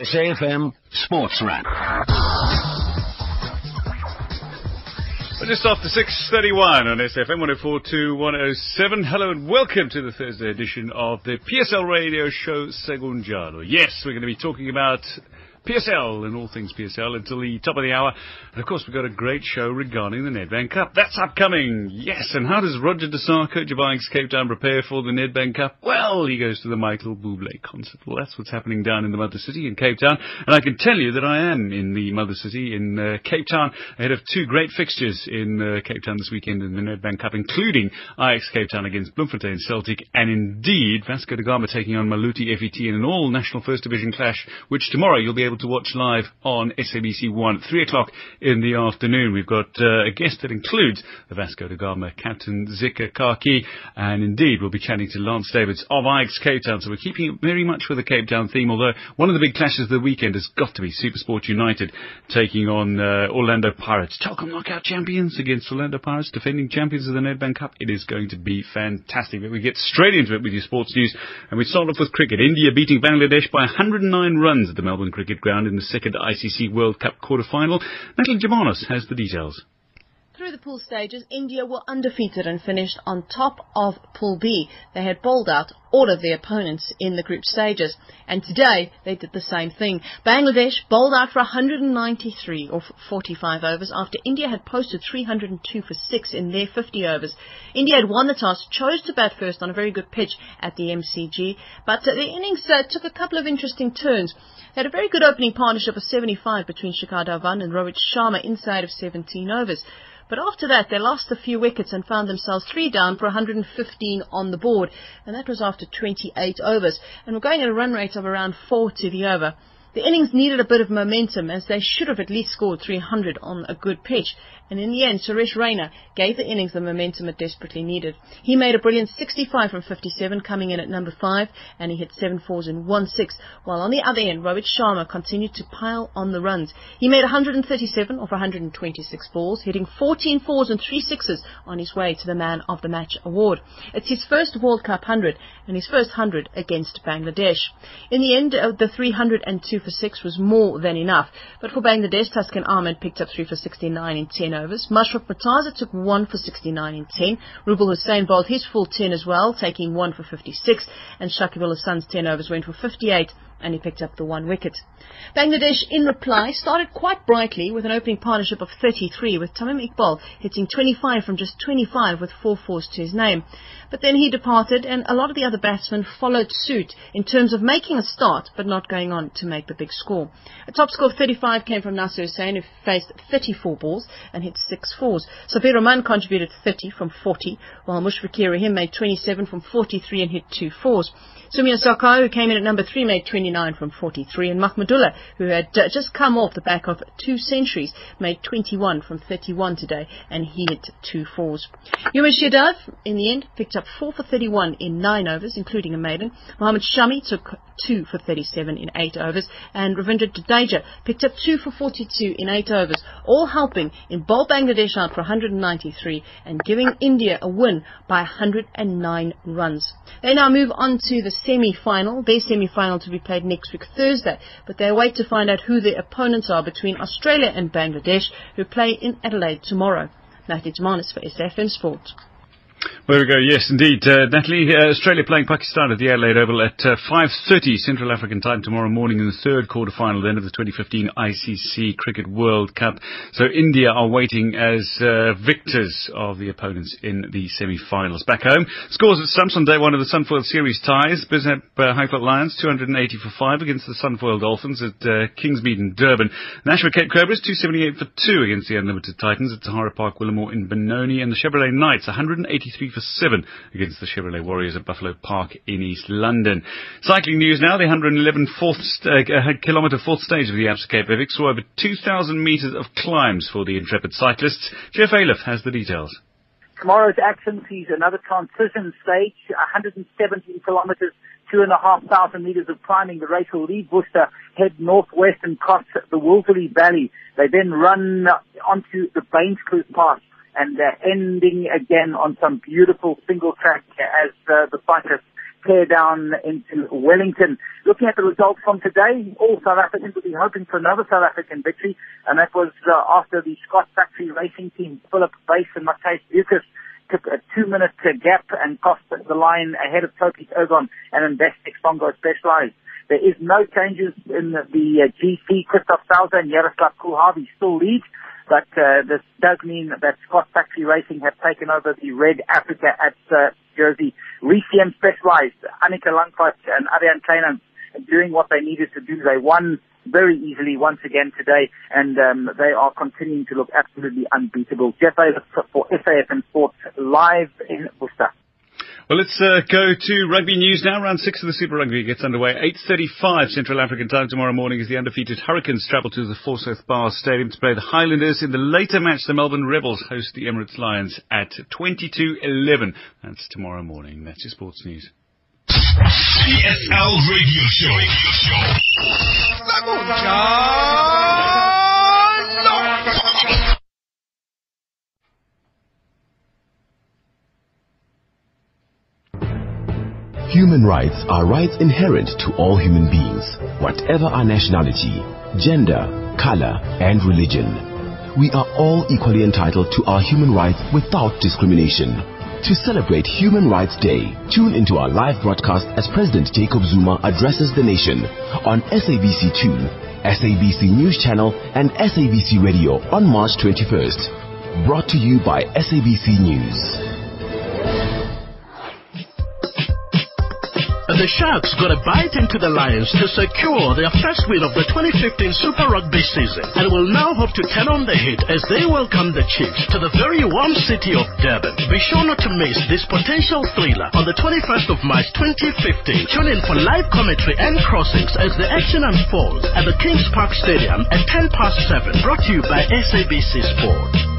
SAFM Sports Wrap. Just after 6.31 on SFM 104 107. Hello and welcome to the Thursday edition of the PSL radio show Segun Segunjalo. Yes, we're going to be talking about PSL and all things PSL until the top of the hour. And of course, we've got a great show regarding the Nedbank Cup. That's upcoming. Yes. And how does Roger de coach of Ajax Cape Town, prepare for the Nedbank Cup? Well, he goes to the Michael Bublé concert. Well, that's what's happening down in the Mother City in Cape Town. And I can tell you that I am in the Mother City in uh, Cape Town ahead of two great fixtures in uh, Cape Town this weekend in the Nedbank Cup, including Ajax Cape Town against Bloemfontein Celtic and indeed Vasco da Gama taking on Maluti FET in an all national first division clash, which tomorrow you'll be able to watch live on SABC 1, at 3 o'clock in the afternoon. We've got uh, a guest that includes the Vasco da Gama captain, Zika Kaki, and indeed we'll be chatting to Lance Davids of Ajax Cape Town. So we're keeping it very much with the Cape Town theme, although one of the big clashes of the weekend has got to be Supersport United taking on uh, Orlando Pirates. Telkom knockout champions against Orlando Pirates, defending champions of the Nedbank Cup. It is going to be fantastic. But we get straight into it with your sports news, and we start off with cricket. India beating Bangladesh by 109 runs at the Melbourne Cricket Ground in the second ICC World Cup quarter-final. Natalie Germanos has the details. Through the pool stages, India were undefeated and finished on top of Pool B. They had bowled out all of their opponents in the group stages. And today, they did the same thing. Bangladesh bowled out for 193 or 45 overs after India had posted 302 for 6 in their 50 overs. India had won the toss, chose to bat first on a very good pitch at the MCG, but uh, the innings uh, took a couple of interesting turns. They had a very good opening partnership of 75 between Shikhar Dhawan and Rohit Sharma inside of 17 overs. But after that, they lost a few wickets and found themselves three down for 115 on the board. And that was after 28 overs. And we're going at a run rate of around four to the over. The innings needed a bit of momentum as they should have at least scored 300 on a good pitch. And in the end, Suresh Raina gave the innings the momentum it desperately needed. He made a brilliant 65 from 57, coming in at number 5, and he hit 7 fours and 1 6, while on the other end, Rohit Sharma continued to pile on the runs. He made 137 off 126 balls, hitting 14 fours and 3 sixes on his way to the Man of the Match award. It's his first World Cup 100 and his first 100 against Bangladesh. In the end, uh, the 302 for 6 was more than enough, but for Bangladesh, Taskin Ahmed picked up 3 for 69 in 10 overs. Mashrafe Mortaza took 1 for 69 in 10. Rubel Hossain bowled his full 10 as well, taking 1 for 56, and Shakib Al Hasan's 10 overs went for 58 and he picked up the one wicket. Bangladesh, in reply, started quite brightly with an opening partnership of 33, with Tamim Iqbal hitting 25 from just 25 with four fours to his name. But then he departed, and a lot of the other batsmen followed suit in terms of making a start, but not going on to make the big score. A top score of 35 came from Nasir Hossain, who faced 34 balls and hit six fours. Sabbir Rahman contributed 30 from 40, while Mushfiqur Rahim made 27 from 43 and hit two fours. Soumya Sarkar, who came in at number 3, made 29 from 43, and Mahmudullah, who had uh, just come off the back of two centuries, made 21 from 31 today, and he hit two fours. Umesh Yadav, in the end, picked up 4 for 31 in 9 overs, including a maiden. Mohammad Shami took 2 for 37 in 8 overs, and Ravindra Jadeja picked up 2 for 42 in 8 overs, all helping in bowl Bangladesh out for 193 and giving India a win by 109 runs. They now move on to the semi-final, their semi-final to be played next week Thursday, but they wait to find out who their opponents are between Australia and Bangladesh, who play in Adelaide tomorrow. Natalie Germanos for SAFM Sport. There we go. Yes, indeed. Uh, Natalie, uh, Australia playing Pakistan at the Adelaide Oval at uh, 5.30 Central African time tomorrow morning in the third quarter-final then of the 2015 ICC Cricket World Cup. So India are waiting as uh, victors of the opponents in the semi-finals. Back home, scores at stumps on day one of the Sunfoil Series ties. Bizhub uh, Highveld Lions 280 for 5 against the Sunfoil Dolphins at uh, Kingsmead in Durban. Nashua Cape Cobras 278 for 2 against the Unlimited Titans at Tahara Park Willamore in Benoni. And the Chevrolet Knights 180 83 for 7 against the Chevrolet Warriors at Buffalo Park in East London. Cycling news now, the 111 fourth st- uh, kilometre fourth stage of the Absa Cape Epic saw over 2,000 metres of climbs for the intrepid cyclists. Jeff Aliff has the details. Tomorrow's action sees another transition stage, 117 kilometres two and a half thousand meters of climbing. The race will leave Worcester, head northwest and cross the Wolseley Valley. They then run onto the Bainskloof Pass and uh, ending again on some beautiful single track as uh, the cyclists tear down into Wellington. Looking at the results from today, all South Africans will be hoping for another South African victory, and that was uh, after the Scott Factory racing team, Philip Buys and Matthys Beukes, took a two-minute gap and cost the line ahead of Topeak Ergon and Investec Songo Specialized. There is no changes in the, the uh, GC. Christoph Sauser and Jaroslav Kulhavy still lead, but uh, this does mean that Scott Factory Racing have taken over the Red Africa at uh, Jersey. Recian Specialized, Annika Langvad and Ariane Kleinhans doing what they needed to do. They won very easily once again today, and um, they are continuing to look absolutely unbeatable. Jeff Davis for SAFM Sports live in Worcester. Well, let's uh, go to rugby news now. Round six of the Super Rugby gets underway. 8.35 Central African time tomorrow morning as the undefeated Hurricanes travel to the Forsyth Barr Stadium to play the Highlanders. In the later match, the Melbourne Rebels host the Emirates Lions at 22.11. That's tomorrow morning. That's your sports news. PSL Radio Show. Human rights are rights inherent to all human beings, whatever our nationality, gender, color, and religion. We are all equally entitled to our human rights without discrimination. To celebrate Human Rights Day, tune into our live broadcast as President Jacob Zuma addresses the nation on SABC2, SABC News Channel, and SABC Radio on March 21st. Brought to you by SABC News. The Sharks got a bite into the Lions to secure their first win of the 2015 Super Rugby season and will now hope to turn on the heat as they welcome the Chiefs to the very warm city of Durban. Be sure not to miss this potential thriller on the 21st of March 2015. Tune in for live commentary and crossings as the action unfolds at the Kings Park Stadium at 10 past 7. Brought to you by SABC Sport.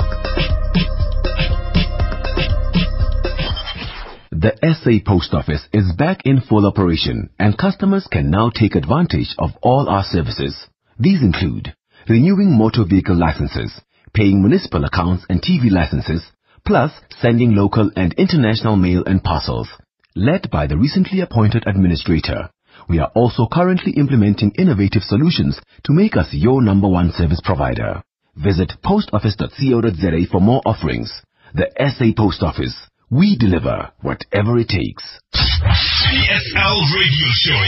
The SA Post Office is back in full operation and customers can now take advantage of all our services. These include renewing motor vehicle licenses, paying municipal accounts and TV licenses, plus sending local and international mail and parcels. Led by the recently appointed administrator, we are also currently implementing innovative solutions to make us your number one service provider. Visit postoffice.co.za for more offerings. The SA Post Office. We deliver whatever it takes. PSL Radio Show.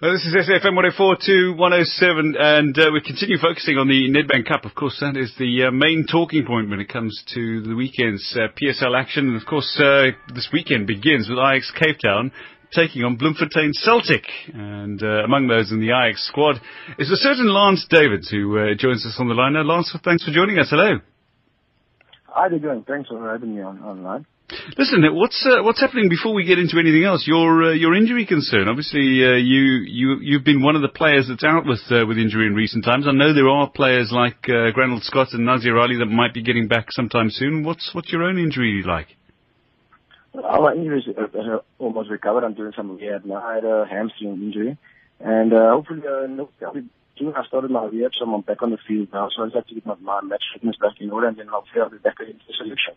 Well, this is SFM 104 to 107, and uh, we continue focusing on the Nedbank Cup. Of course, that is the uh, main talking point when it comes to the weekend's uh, PSL action. And of course, uh, this weekend begins with Ajax Cape Town taking on Bloemfontein Celtic. And uh, among those in the Ajax squad is a certain Lance Davids, who uh, joins us on the line now. Lance, thanks for joining us. Hello. How are you doing? Thanks for having me on online. Listen, what's uh, what's happening before we get into anything else? Your uh, your injury concern. Obviously, uh, you you you've been one of the players that's out with uh, with injury in recent times. I know there are players like uh, Granwald Scott and Nazeer Allie that might be getting back sometime soon. What's what's your own injury like? Our injury is uh, almost recovered. I'm doing some rehab now. I had a hamstring injury, and uh, hopefully, uh, no, June I started my rehab, so I'm back on the field now. So I just have to get my, my match fitness back in order, and then hopefully I'll be back into the selection.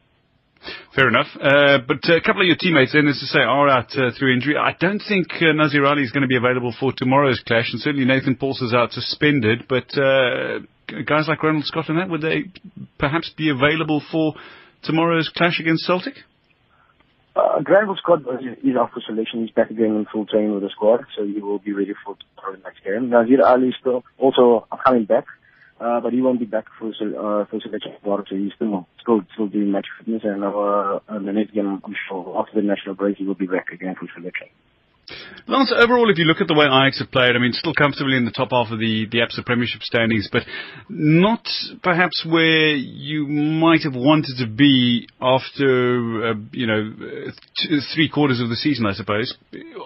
Fair enough. Uh, but a couple of your teammates, then, as to say, are out uh, through injury. I don't think uh, Nazeer Allie is going to be available for tomorrow's clash, and certainly Nathan Paulson's out suspended. But uh, guys like Ronald Scott and that, would they perhaps be available for tomorrow's clash against Celtic? Uh, Granwald Scott is off for selection. He's back again in full training with the squad, so he will be ready for the next game. Nazeer Allie is still also coming back. Uh, but he won't be back for uh, for selection tomorrow, so he's still still still doing match fitness. And uh, the next game, I'm sure after the national break, he will be back again for selection. Lance, overall, if you look at the way Ajax have played, I mean, still comfortably in the top half of the, the ABSA Premiership standings, but not perhaps where you might have wanted to be after, uh, you know, t- three quarters of the season, I suppose,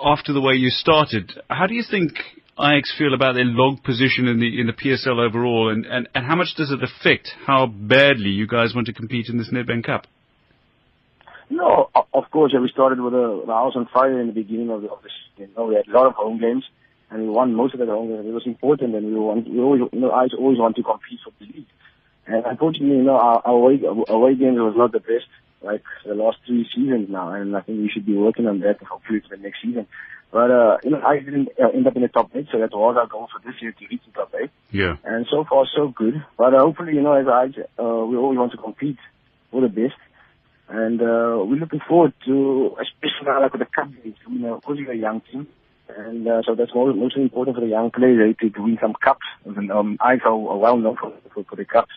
after the way you started. How do you think Ajax feel about their log position in the in the PSL overall, and, and, and how much does it affect how badly you guys want to compete in this Nedbank Cup? No, of course, we started with a, the house on fire in the beginning of the, of the season. You know, we had a lot of home games, and we won most of the home games. It was important, and we want we always you know I always want to compete for the league. And unfortunately, you know, our, our away, away games was not the best, like the last three seasons now, and I think we should be working on that, and hopefully for the next season. But, uh, you know, I didn't uh, end up in the top eight, so that was our goal for this year to reach the top eight. Yeah. And so far, so good. But uh, hopefully, you know, as I, uh, we always want to compete for the best. And uh, we're looking forward to, especially like with the cup you know, because we're a young team. And uh, so that's most, most important for the young players to, win some cups. And um, are well known for, for, for the cups.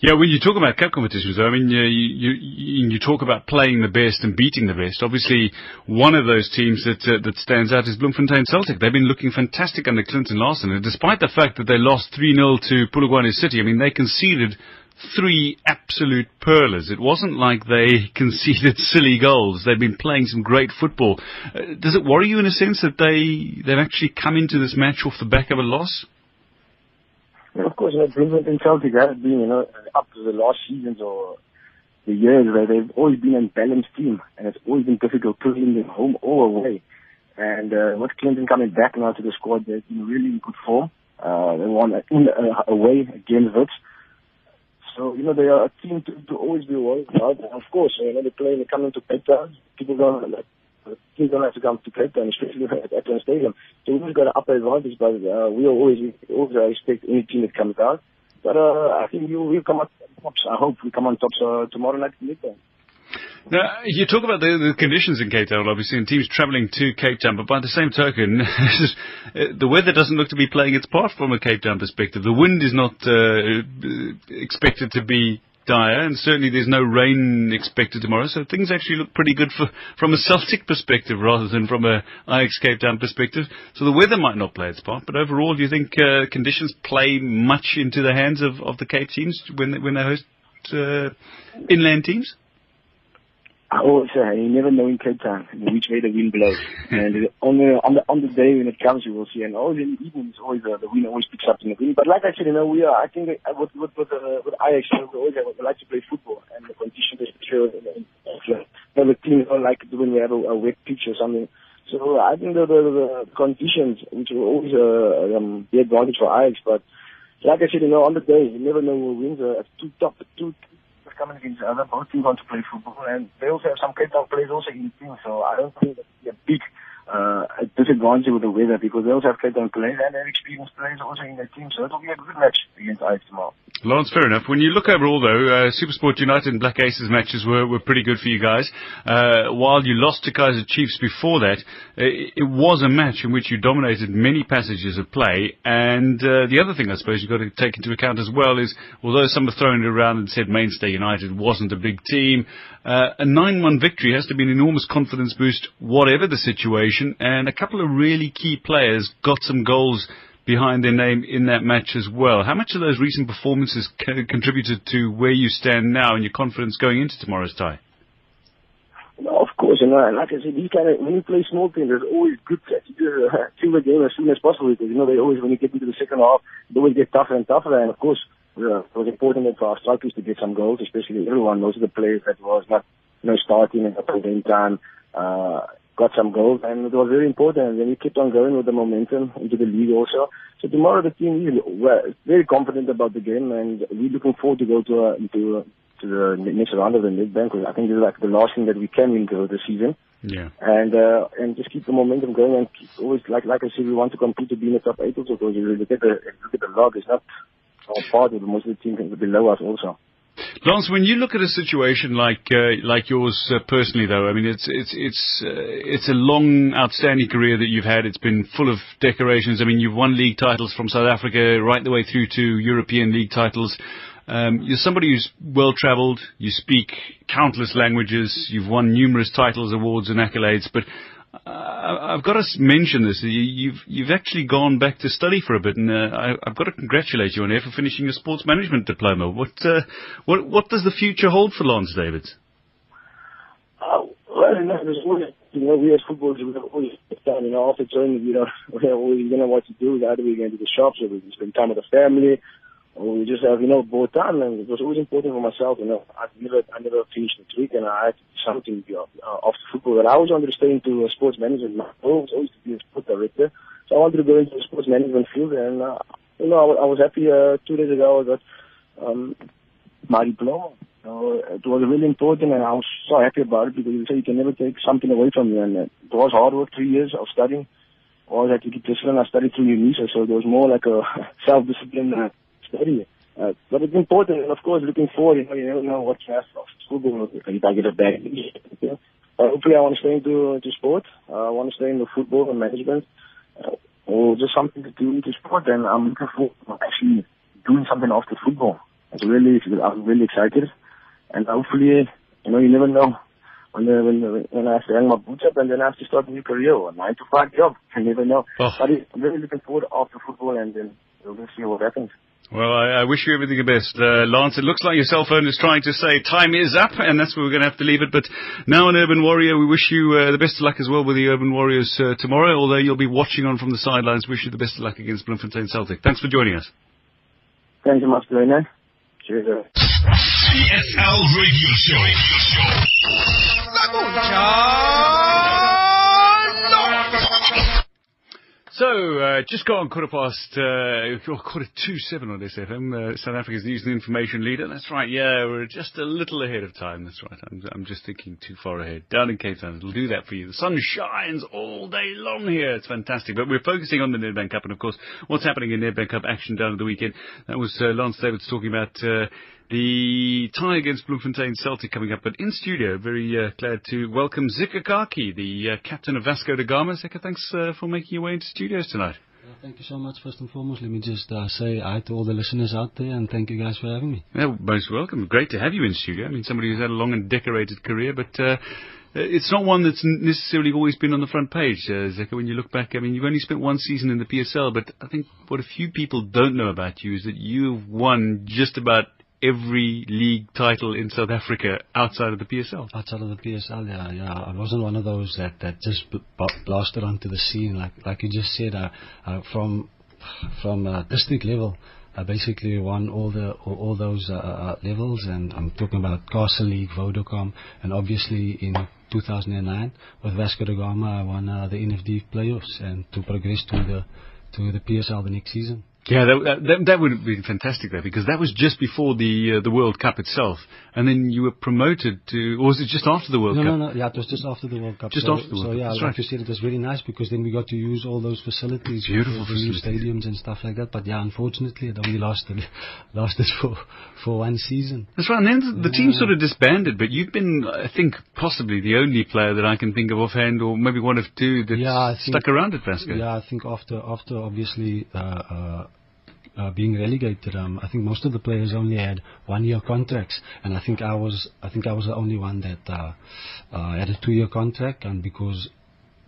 Yeah, when you talk about cup competitions, though, I mean, you, you you talk about playing the best and beating the best. Obviously, one of those teams that uh, that stands out is Bloemfontein Celtic. They've been looking fantastic under Clinton Larsen, and despite the fact that they lost 3-0 to Polokwane City, I mean, they conceded three absolute pearlers. It wasn't like they conceded silly goals. They've been playing some great football. Uh, does it worry you in a sense that they they've actually come into this match off the back of a loss? And of course, you know, Bloemfontein Celtic have been, you know, up to the last seasons or the years where they've always been a balanced team, and it's always been difficult putting them home or away. And uh, with Clinton coming back now to the squad, they're in really in good form. Uh, they won in, uh, away against Wits. So, you know, they are a team to, to always be worried about. And of course, you know, they play, they come into Cape Town, people don't, like, teams don't have to come to Cape Town, especially at Athlone Stadium. So we've got an upper advantage, but uh, we always, always expect any team that comes out. But uh, I think will come on top. I hope we come on top uh, tomorrow night in Midtown. Now, you talk about the, the conditions in Cape Town, obviously, and teams travelling to Cape Town, but by the same token, the weather doesn't look to be playing its part from a Cape Town perspective. The wind is not uh, expected to be dire, and certainly there's no rain expected tomorrow, so things actually look pretty good for, from a Celtic perspective rather than from a Ajax Cape Town perspective. So the weather might not play its part, but overall, do you think uh, conditions play much into the hands of, of the Cape teams when they, when they host uh, inland teams? I always say you never know in Cape Town which way the wind blows, and on the on the on the day when it comes, you will see. And always in the evening, it's always uh, the wind always picks up in the wind. But like I said, you know, we are. I think that with with with, uh, with Ajax, you know, we always have, we like to play football, and the conditions is sure. You know, the teams don't like it when we have a, a wet pitch or something. So I think the the, the conditions, which will always uh, um, be advantage for Ajax, but like I said, you know, on the day, you never know who wins. Uh, two top, two coming against other. Both teams want to play football, and they also have some Cape Town players also in the team. So I don't think that a big uh, disadvantage with the weather because they also have Cape Town players and they have experienced players also in their team. So it will be a good match against Ajax tomorrow. Lawrence, fair enough. When you look overall, though, uh, Supersport United and Black Aces matches were, were pretty good for you guys. Uh, while you lost to Kaiser Chiefs before that, it, it, was a match in which you dominated many passages of play. And uh, the other thing I suppose you've got to take into account as well is, although some have thrown it around and said Mainstay United wasn't a big team, uh, a 9-1 victory has to be an enormous confidence boost, whatever the situation. And a couple of really key players got some goals behind their name in that match as well. How much of those recent performances c- contributed to where you stand now and your confidence going into tomorrow's tie? Of course, and uh, like I said, these kind of when you play small teams, it's always good to uh, kill the game as soon as possible because you know they always when you get into the second half, they always get tougher and tougher. And of course, yeah, it was important for our strikers to get some goals, especially everyone, most of the players that was not you know starting at the same time. Uh, got some goals, and it was very important. And then we kept on going with the momentum into the league also. So tomorrow the team is very confident about the game, and we're looking forward to go to uh, uh, to the next round of the Nedbank. I think this is like the last thing that we can win the season. Yeah. And uh, and just keep the momentum going, and keep always like like I said, we want to compete to be in the top eight also. Because you look at the look at the log, it's not our part, but most of the team can be below us also. Lance, when you look at a situation like uh, like yours uh, personally, though, I mean, it's it's it's uh, it's a long, outstanding career that you've had. It's been full of decorations. I mean, you've won league titles from South Africa right the way through to European league titles. Um, you're somebody who's well travelled. You speak countless languages. You've won numerous titles, awards, and accolades. But I've got to mention this. You've you've actually gone back to study for a bit, and uh, I, have got to congratulate you on here for finishing your sports management diploma. What uh, what what does the future hold for Lance David? Uh, well, you know, there's always, you know, we as footballers, we have always time, you know, after training, you know, we have always, you know, what to do. Either we go to the shops or we spend time with the family, we just have, you know, both time, and it was always important for myself, you know, I never, I never finished the week, and I had something you know, uh, after football, and I was understanding to uh, sports management, my goal was always to be a sport director, so I wanted to go into the sports management field, and, uh, you know, I, I was happy, uh, two days ago, I got um, my diploma. So it was really important, and I was so happy about it because you say you can never take something away from you. And it was hard work, three years of studying. I was at discipline. I studied through UNISA, so there was more like a self-discipline uh, study. Uh, but it's important, and of course, looking forward, you know, you never know what's next of football. If I get a bad, yeah. uh, hopefully, I want to stay into into sport. Uh, I want to stay in the football and management, uh, or just something to do into sport. And I'm looking forward to actually doing something after football. It's really, I'm really excited, and hopefully, you know, you never know when uh, when when I have to hang my boots up and then I have to start a new career or a nine to five job. You never know. Oh. But I'm really looking forward after football, and then we'll see what happens. Well, I, I wish you everything the best, uh, Lance. It looks like your cell phone is trying to say time is up, and that's where we're going to have to leave it. But now, an Urban Warrior, we wish you uh, the best of luck as well with the Urban Warriors uh, tomorrow. Although you'll be watching on from the sidelines, wish you the best of luck against Bloemfontein Celtic. Thanks for joining us. Thank you much, Lena. Cheers. uh. PSL Radio Show. So, uh, just gone quarter past, uh, oh, quarter to seven on SFM, uh, South Africa's news and information leader. That's right, yeah, we're just a little ahead of time. That's right. I'm, I'm just thinking too far ahead. Down in Cape Town, it'll do that for you. The sun shines all day long here. It's fantastic. But we're focusing on the Nedbank Cup and, of course, what's happening in Nedbank Cup action down at the weekend. That was uh, Lance Davids talking about uh, the tie against Bloemfontein Celtic coming up. But in studio, very uh, glad to welcome Zika Kaki, the uh, captain of Vasco da Gama. Zika, thanks uh, for making your way into studios tonight. Well, Thank you so much. First and foremost, let me just uh, say hi to all the listeners out there and thank you guys for having me. Yeah, most welcome. Great to have you in studio. I mean, somebody who's had a long and decorated career, but uh, it's not one that's necessarily always been on the front page, uh. When you look back, I mean, you've only spent one season in the PSL, but I think what a few people don't know about you is that you've won just about every league title in South Africa outside of the PSL. Outside of the PSL, yeah, yeah, I wasn't one of those that, that just b- blasted onto the scene. Like like you just said, uh, uh, from from uh, district level, I basically won all the all, all those uh, uh, levels, and I'm talking about Castle League, Vodacom, and obviously in 2009 with Vasco da Gama, I won uh, the NFD playoffs and to progress to the to the PSL the next season. Yeah, that, that, that would have been fantastic though, because that was just before the uh, the World Cup itself, and then you were promoted to, or was it just after the World No, Cup? no, no. Yeah, it was just after the World Cup. Just so, after the World so Cup, yeah, that's like right. you said, it was really nice because then we got to use all those facilities, Beautiful the new facilities. stadiums and stuff like that. But yeah, unfortunately, it only lasted lasted for for one season. That's right. And then the team sort of disbanded, but you've been, I think, possibly the only player that I can think of offhand, or maybe one of two that Yeah, stuck around at Vasco. Yeah, I think after after obviously uh, uh, uh, being relegated, um, I think most of the players only had one year contracts, and I think I was I think I was the only one that uh, uh, had a two year contract, and because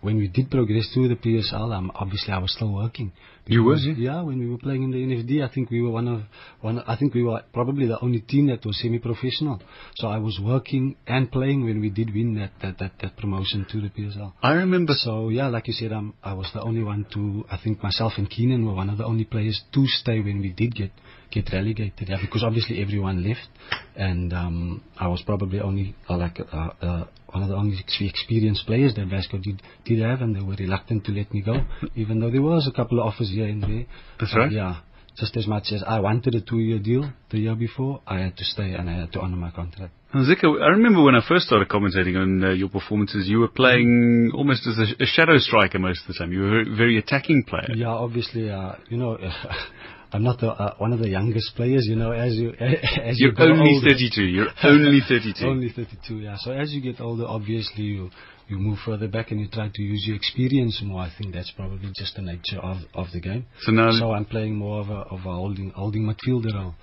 when we did progress through the PSL, um, obviously I was still working. You were, Yeah, when we were playing in the NFD, I think we were one of one. I think we were probably the only team that was semi-professional. So I was working and playing when we did win that that that, that promotion to the PSL. I remember So yeah, like you said, um, I was the only one to. I think myself and Keenan were one of the only players to stay when we did get get relegated. Yeah, because obviously everyone left, and um, I was probably only uh, like uh, uh, one of the only experienced players that Vasco did did have, and they were reluctant to let me go, even though there was a couple of offers here and there. That's right. Yeah. Just as much as I wanted a two-year deal the year before, I had to stay and I had to honor my contract. Zika, I remember when I first started commentating on uh, your performances, you were playing almost as a, a shadow striker most of the time. You were a very attacking player. Yeah, obviously, uh, you know, I'm not the, uh, one of the youngest players, you know, as you, as you You're grow only older. 32. You're only 32. Only 32, yeah. So as you get older, obviously you, you move further back and you try to use your experience more. I think that's probably just the nature of, of the game. So now, So I'm playing more of a, of a holding, holding midfielder role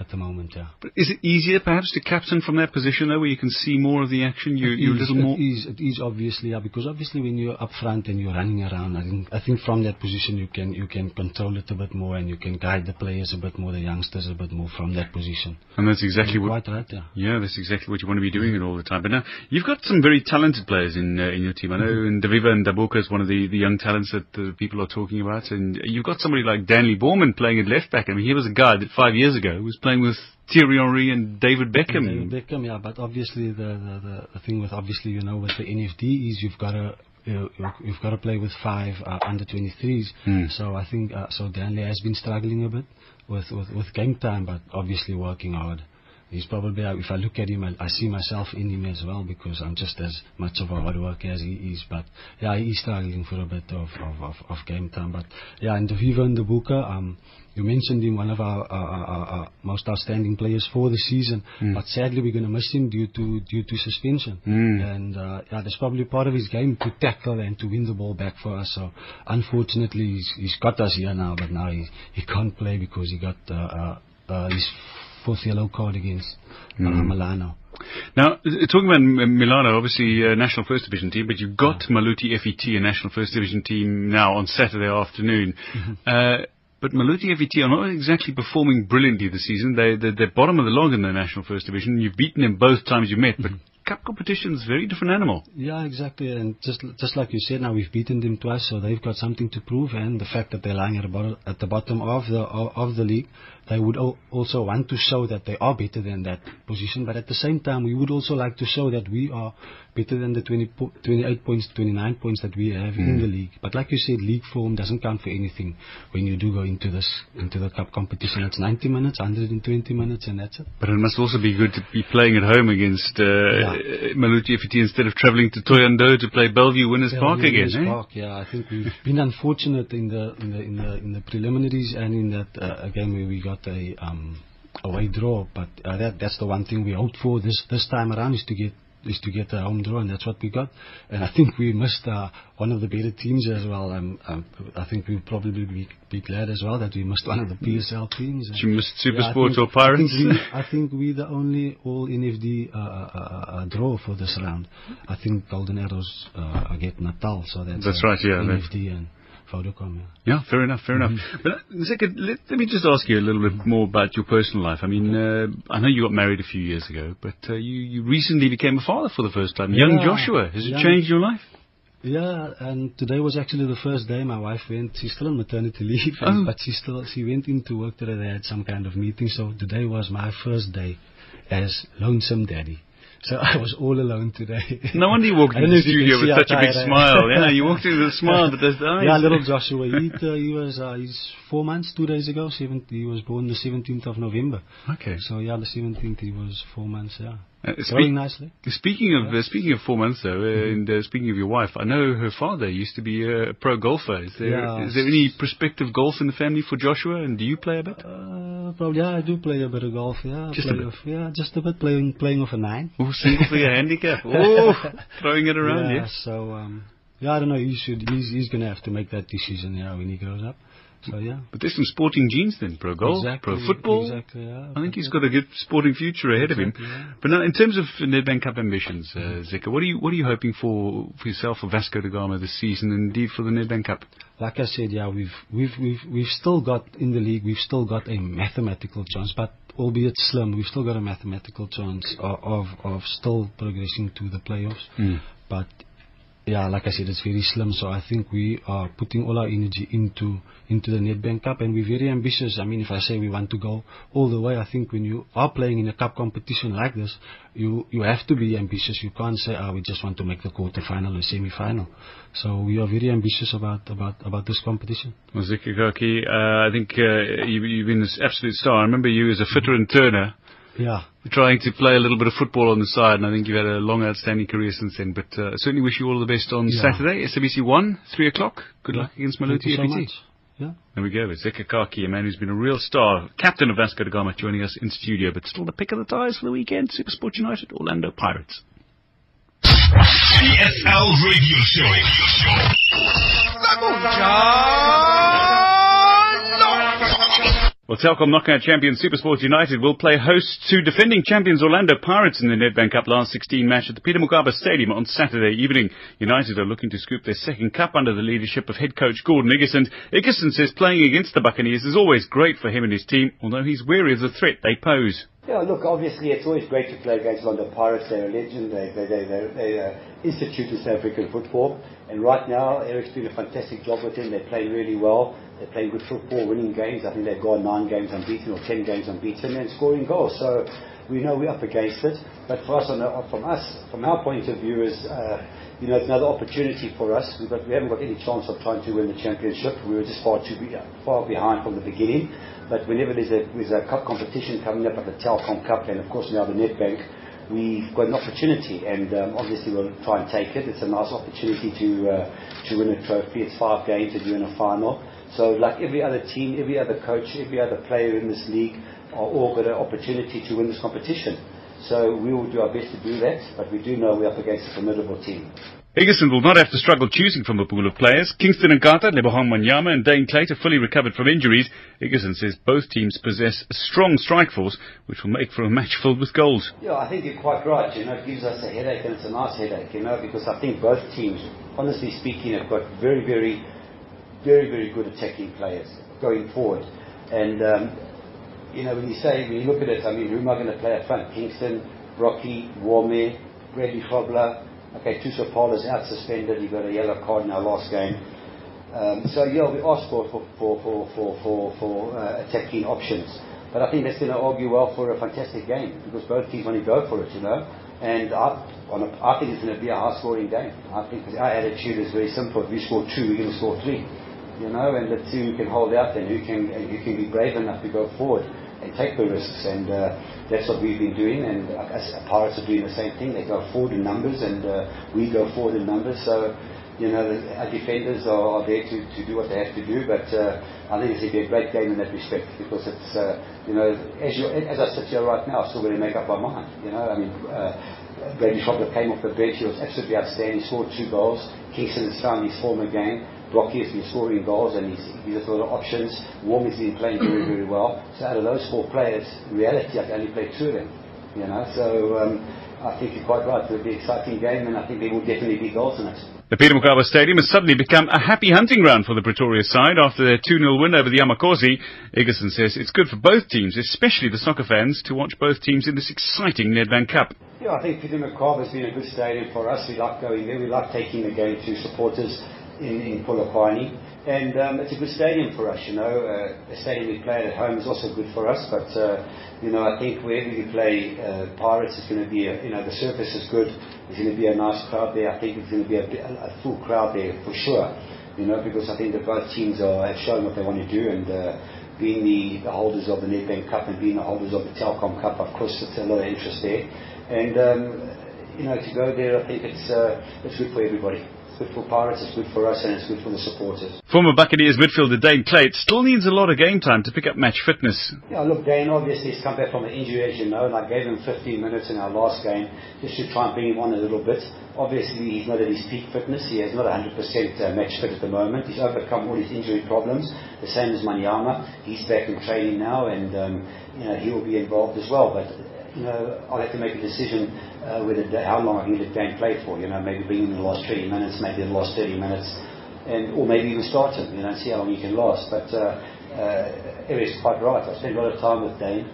at the moment, yeah. but is it easier perhaps to captain from that position though, where you can see more of the action? You, It you're a little more. It is, it is obviously, yeah, because obviously when you're up front and you're running around, I think, I think from that position you can, you can control it a bit more and you can guide the players a bit more, the youngsters a bit more from that position. And that's exactly You're what. quite right, yeah. Yeah, that's exactly what you want to be doing it all the time. But now you've got some very talented players in uh, in your team. I know Mm-hmm. and Daviva and Dabuka is one of the, the young talents that uh, people are talking about, and you've got somebody like Danleigh Borman playing at left back. I mean, he was a guy that five years ago was playing with Thierry Henry and David Beckham. David Beckham, yeah, but obviously the, the, the, the thing with obviously you know with the NFD is you've got to you, you've got to play with five uh, under 23s. Mm. So I think uh, so. Danleigh has been struggling a bit with, with with game time, but obviously working hard. He's probably, uh, if I look at him, I, I see myself in him as well because I'm just as much of a hard worker as he is. But yeah, he's struggling for a bit of, of, of, of game time. But yeah, and Viva and the Booker, um, you mentioned him, one of our, our, our, our most outstanding players for the season. Mm. But sadly, we're going to miss him due to due to suspension. Mm. And uh, yeah, that's probably part of his game to tackle and to win the ball back for us. So unfortunately, he's, he's got us here now, but now he, he can't play because he got uh, uh, uh, his fourth yellow card against uh, Mm. Milano. Now, uh, talking about M- Milano, obviously uh, national first division team, but you've got Maluti FET, a national first division team now on Saturday afternoon. Uh, but Maluti FET are not exactly performing brilliantly this season. They, they're, they're bottom of the log in the national first division. You've beaten them both times you met, but mm-hmm. cup competition is a very different animal. Yeah, exactly. And just just like you said, now we've beaten them twice, so they've got something to prove. And the fact that they're lying at the bottom, at the bottom of the of, of the league, they would also want to show that they are better than that position. But at the same time, we would also like to show that we are better than the 20 po- 28 points, 29 points that we have in Mm. the league. But like you said, league form doesn't count for anything when you do go into this into the cup competition. It's 90 minutes, 120 minutes, and that's it. But it must also be good to be playing at home against uh, Yeah. Maluti FET instead of travelling to Thohoyandou to play Bellevue Winners Yeah, Park again. Winners eh? Park, yeah, I think we've been unfortunate in the in the in the in the preliminaries and in that uh, game where we got a um, away draw. But uh, that that's the one thing we hoped for this this time around is to get is to get a home draw, and that's what we got. And I think we missed uh, one of the better teams as well. Um, um, I think we'll probably be, be glad as well that we missed one of the PSL teams. You missed Super Yeah, I Sports think- or Pirates? I think, we, I think we're the only all NFD uh, uh, uh, uh, draw for this round. I think Golden Arrows uh, get Natal, so that's, That's right, yeah, NFD and Vodacom. Yeah. Yeah, fair enough, fair enough. But uh, Zika, let, let me just ask you a little bit more about your personal life. I mean, uh, I know you got married a few years ago, but uh, you, you recently became a father for the first time. Young Yeah, Joshua, has it changed your life? Yeah, and today was actually the first day my wife went. She's still on maternity leave, Oh. but she still she went into work today. They had some kind of meeting, so today was my first day as lonesome daddy. So I was all alone today. No wonder you walked into the studio with such a big tired I am. smile. Yeah, you walked in with a smile, but those eyes. Yeah, little Joshua. He, uh, he was uh, he's four months, two days ago. Seven, he was born the 17th of November. Okay. So yeah, the 17th he was four months. Yeah, Uh, growing nicely. Speaking of uh, speaking of four months though, uh, and uh, speaking of your wife, I know her father used to be a pro golfer. Is there Yeah. is there any prospective golf in the family for Joshua? And do you play a bit? Uh, probably, yeah, I do play a bit of golf. Yeah, Just a bit. Of, yeah, just a bit playing playing off a nine. Oh, single for your handicap. Oh, throwing it around, yeah, yes. So um, yeah, I don't know. He should. He's he's gonna have to make that decision. Yeah, when he grows up. So yeah. But there's some sporting genes then, pro golf, Exactly, pro football. exactly, yeah. I think he's got a good sporting future ahead of him. Yeah. But now, in terms of Nedbank Cup ambitions, uh, Zika, what are you what are you hoping for for yourself for Vasco da Gama this season, and indeed for the Nedbank Cup? like I said, yeah, we've we've we've we've still got in the league, we've still got a mathematical chance, but albeit slim, we've still got a mathematical chance of of, of still progressing to the playoffs. Mm. But yeah, like I said, it's very slim. So I think we are putting all our energy into into the Nedbank Cup, and we're very ambitious. I mean, if I say we want to go all the way, I think when you are playing in a cup competition like this, you you have to be ambitious. You can't say, "Ah, we just want to make the quarter-final or semi-final." So we are very ambitious about about about this competition. Uh, I think uh, you, you've been an absolute star. I remember you as a fitter and turner. Yeah. We're trying to play a little bit of football on the side, and I think you've had a long, outstanding career since then. But uh, certainly wish you all the best on Yeah. Saturday, SABC 1, 3 o'clock. Good luck against Thank Maluti you so much. Yeah. There we go. It's Zika Kaki, a man who's been a real star, captain of Vasco da Gama, joining us in studio, but still the pick of the ties for the weekend. Super Sport United, Orlando Pirates. PSL Radio Show. Well, Telkom knockout champion Supersport United will play host to defending champions Orlando Pirates in the Nedbank Cup last 16 match at the Peter Mokaba Stadium on Saturday evening. United are looking to scoop their second cup under the leadership of head coach Gordon Igesund. Iggerson says playing against the Buccaneers is always great for him and his team, although he's wary of the threat they pose. Yeah, look, obviously it's always great to play against Orlando Pirates. They're a legend. They, they, they, they, they uh, institute in South African football. And right now, Eric's doing a fantastic job with them. They're playing really well. They're playing good football, winning games. I think they've gone nine games unbeaten or ten games unbeaten and scoring goals. So we know we're up against it. But for us, the, from us, from our point of view, is uh, you know it's another opportunity for us. We've got, we haven't got any chance of trying to win the championship. We were just far too be, far behind from the beginning. But whenever there's a, there's a cup competition coming up, like the Telkom Cup, and of course now the Nedbank, we've got an opportunity, and um, obviously we'll try and take it. It's a nice opportunity to uh, to win a trophy. It's five games to do in a final. So, like every other team, every other coach, every other player in this league, are all got an opportunity to win this competition. So we will do our best to do that, but we do know we're up against a formidable team. Igesund will not have to struggle choosing from a pool of players. Kingston Nkhatha, Lebohang Manyama and Daine Klate fully recovered from injuries. Igesund says both teams possess a strong strike force, which will make for a match filled with goals. Yeah, I think you're quite right. You know, it gives us a headache and it's a nice headache, you know, because I think both teams, honestly speaking, have got very, very, very, very good attacking players going forward. And, um, you know, when you say, when you look at it, I mean, who am I going to play up front? Kingston, Rocky, Warme, Bradley Grobler, Okay, Thuso Phala is out suspended. He got a yellow card in our last game. Um, so yeah, we asked for for for for for, for, uh, attacking options, but I think that's going to argue well for a fantastic game because both teams want to go for it, you know. And I, a, I think it's going to be a high-scoring game. I think our attitude is very simple. If we score two, we're going to score three, you know. And the two who can hold out, and who can who can be brave enough to go forward and take the risks. And uh, that's what we've been doing. And uh, Pirates are doing the same thing. They go forward in numbers, and uh, we go forward in numbers. So, you know, the, our defenders are, are there to, to do what they have to do. But uh, I think it's going to be a great game in that respect because it's, uh, you know, as, you, as I sit here right now, I'm still going to make up my mind. You know, I mean. Uh, Bradley Grobler came off the bench. He was absolutely outstanding. He scored two goals. Kingston has found his form again. Rocky has been scoring goals and he's, he's got a lot of options. Warm has been playing very, very well. So out of those four players, in reality, I can only play two of them. You know, so um, I think you're quite right. It'll be an exciting game and I think there will definitely be goals in it. The Peter Mokaba Stadium has suddenly become a happy hunting ground for the Pretoria side after their 2-0 win over the Amakhosi. Igesund says it's good for both teams, especially the soccer fans, to watch both teams in this exciting Nedbank Cup. Yeah, I think Peter Mokaba has been a good stadium for us. We like going there. We like taking the game to supporters in, in Polokwane. And um, it's a good stadium for us, you know. Uh, a stadium we play at home is also good for us, but, uh, you know, I think wherever we play uh, Pirates, it's going to be, a, you know, the surface is good. There's going to be a nice crowd there. I think it's going to be a, a full crowd there for sure, you know, because I think that both teams are, have shown what they want to do and uh, being the, the holders of the Nedbank Cup and being the holders of the Telkom Cup, of course, it's a lot of interest there. And, um, you know, to go there, I think it's, uh, it's good for everybody good for Pirates, it's good for us, and it's good for the supporters. Former Buccaneers midfielder Daine Klate still needs a lot of game time to pick up match fitness. Yeah, look, Dane obviously has come back from an injury, as you know, and I gave him 15 minutes in our last game just to try and bring him on a little bit. Obviously, he's not at his peak fitness. He has not 100% uh, match fit at the moment. He's overcome all his injury problems, the same as Manyama. He's back in training now, and um, you know he will be involved as well. But you know, I'll have to make a decision uh, whether how long I can let Dan play for. You know, maybe bring him in the last 20 minutes, maybe the last 30 minutes, and or maybe even start him. You know, and see how long he can last. But uh, uh, Eric's quite right. I spent a lot of time with Dane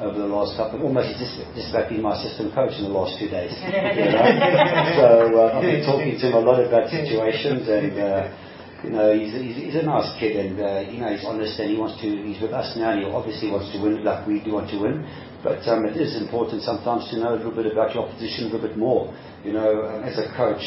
over the last couple, almost just, just about being my assistant coach in the last two days. you know? so uh, I've been talking to him a lot about situations and. Uh, you know, he's, he's, he's a nice kid and, uh, you know, he's honest and he wants to, he's with us now and he obviously wants to win like we do want to win. But um, it is important sometimes to know a little bit about your opposition a little bit more. You know, um, as a coach,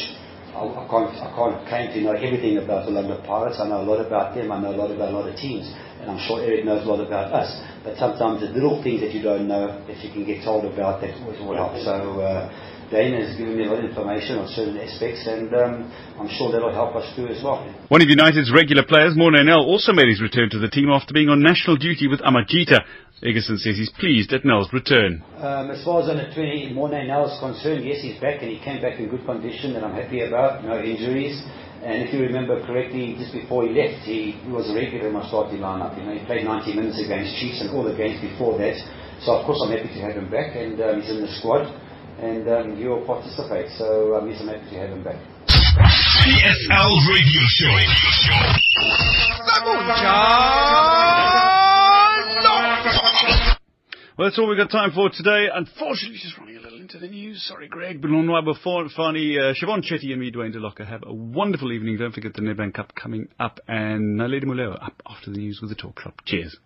I, I, can't, I can't claim to know everything about the Orlando Pirates. I know a lot about them. I know a lot about a lot of teams. And I'm sure Eric knows a lot about us. But sometimes the little things that you don't know, that you can get told about, that will help. So, uh, Dane has given me a lot of information on certain aspects, and um, I'm sure that'll help us too as well. One of United's regular players, Morné Nel, also made his return to the team after being on national duty with Amajita. Igesund says he's pleased at Nel's return. Um, as far as under 20 Morné Nel is concerned, yes, he's back and he came back in good condition that I'm happy about, no injuries. And if you remember correctly, just before he left, he, he was a regular in my starting lineup. You know, he played 90 minutes against Chiefs and all the games before that. So of course I'm happy to have him back, and um, he's in the squad and um, he will participate. So um, he's amazing to have him back. PSL Radio Show. Well, that's all we've got time for today. Unfortunately, just running a little into the news. Sorry, Greg. But on before Fani, uh, Siobhan Chetty and me, Dwayne DeLocca, have a wonderful evening. Don't forget the Nedbank Cup coming up and Naledi Moleo up after the news with the talk club. Cheers.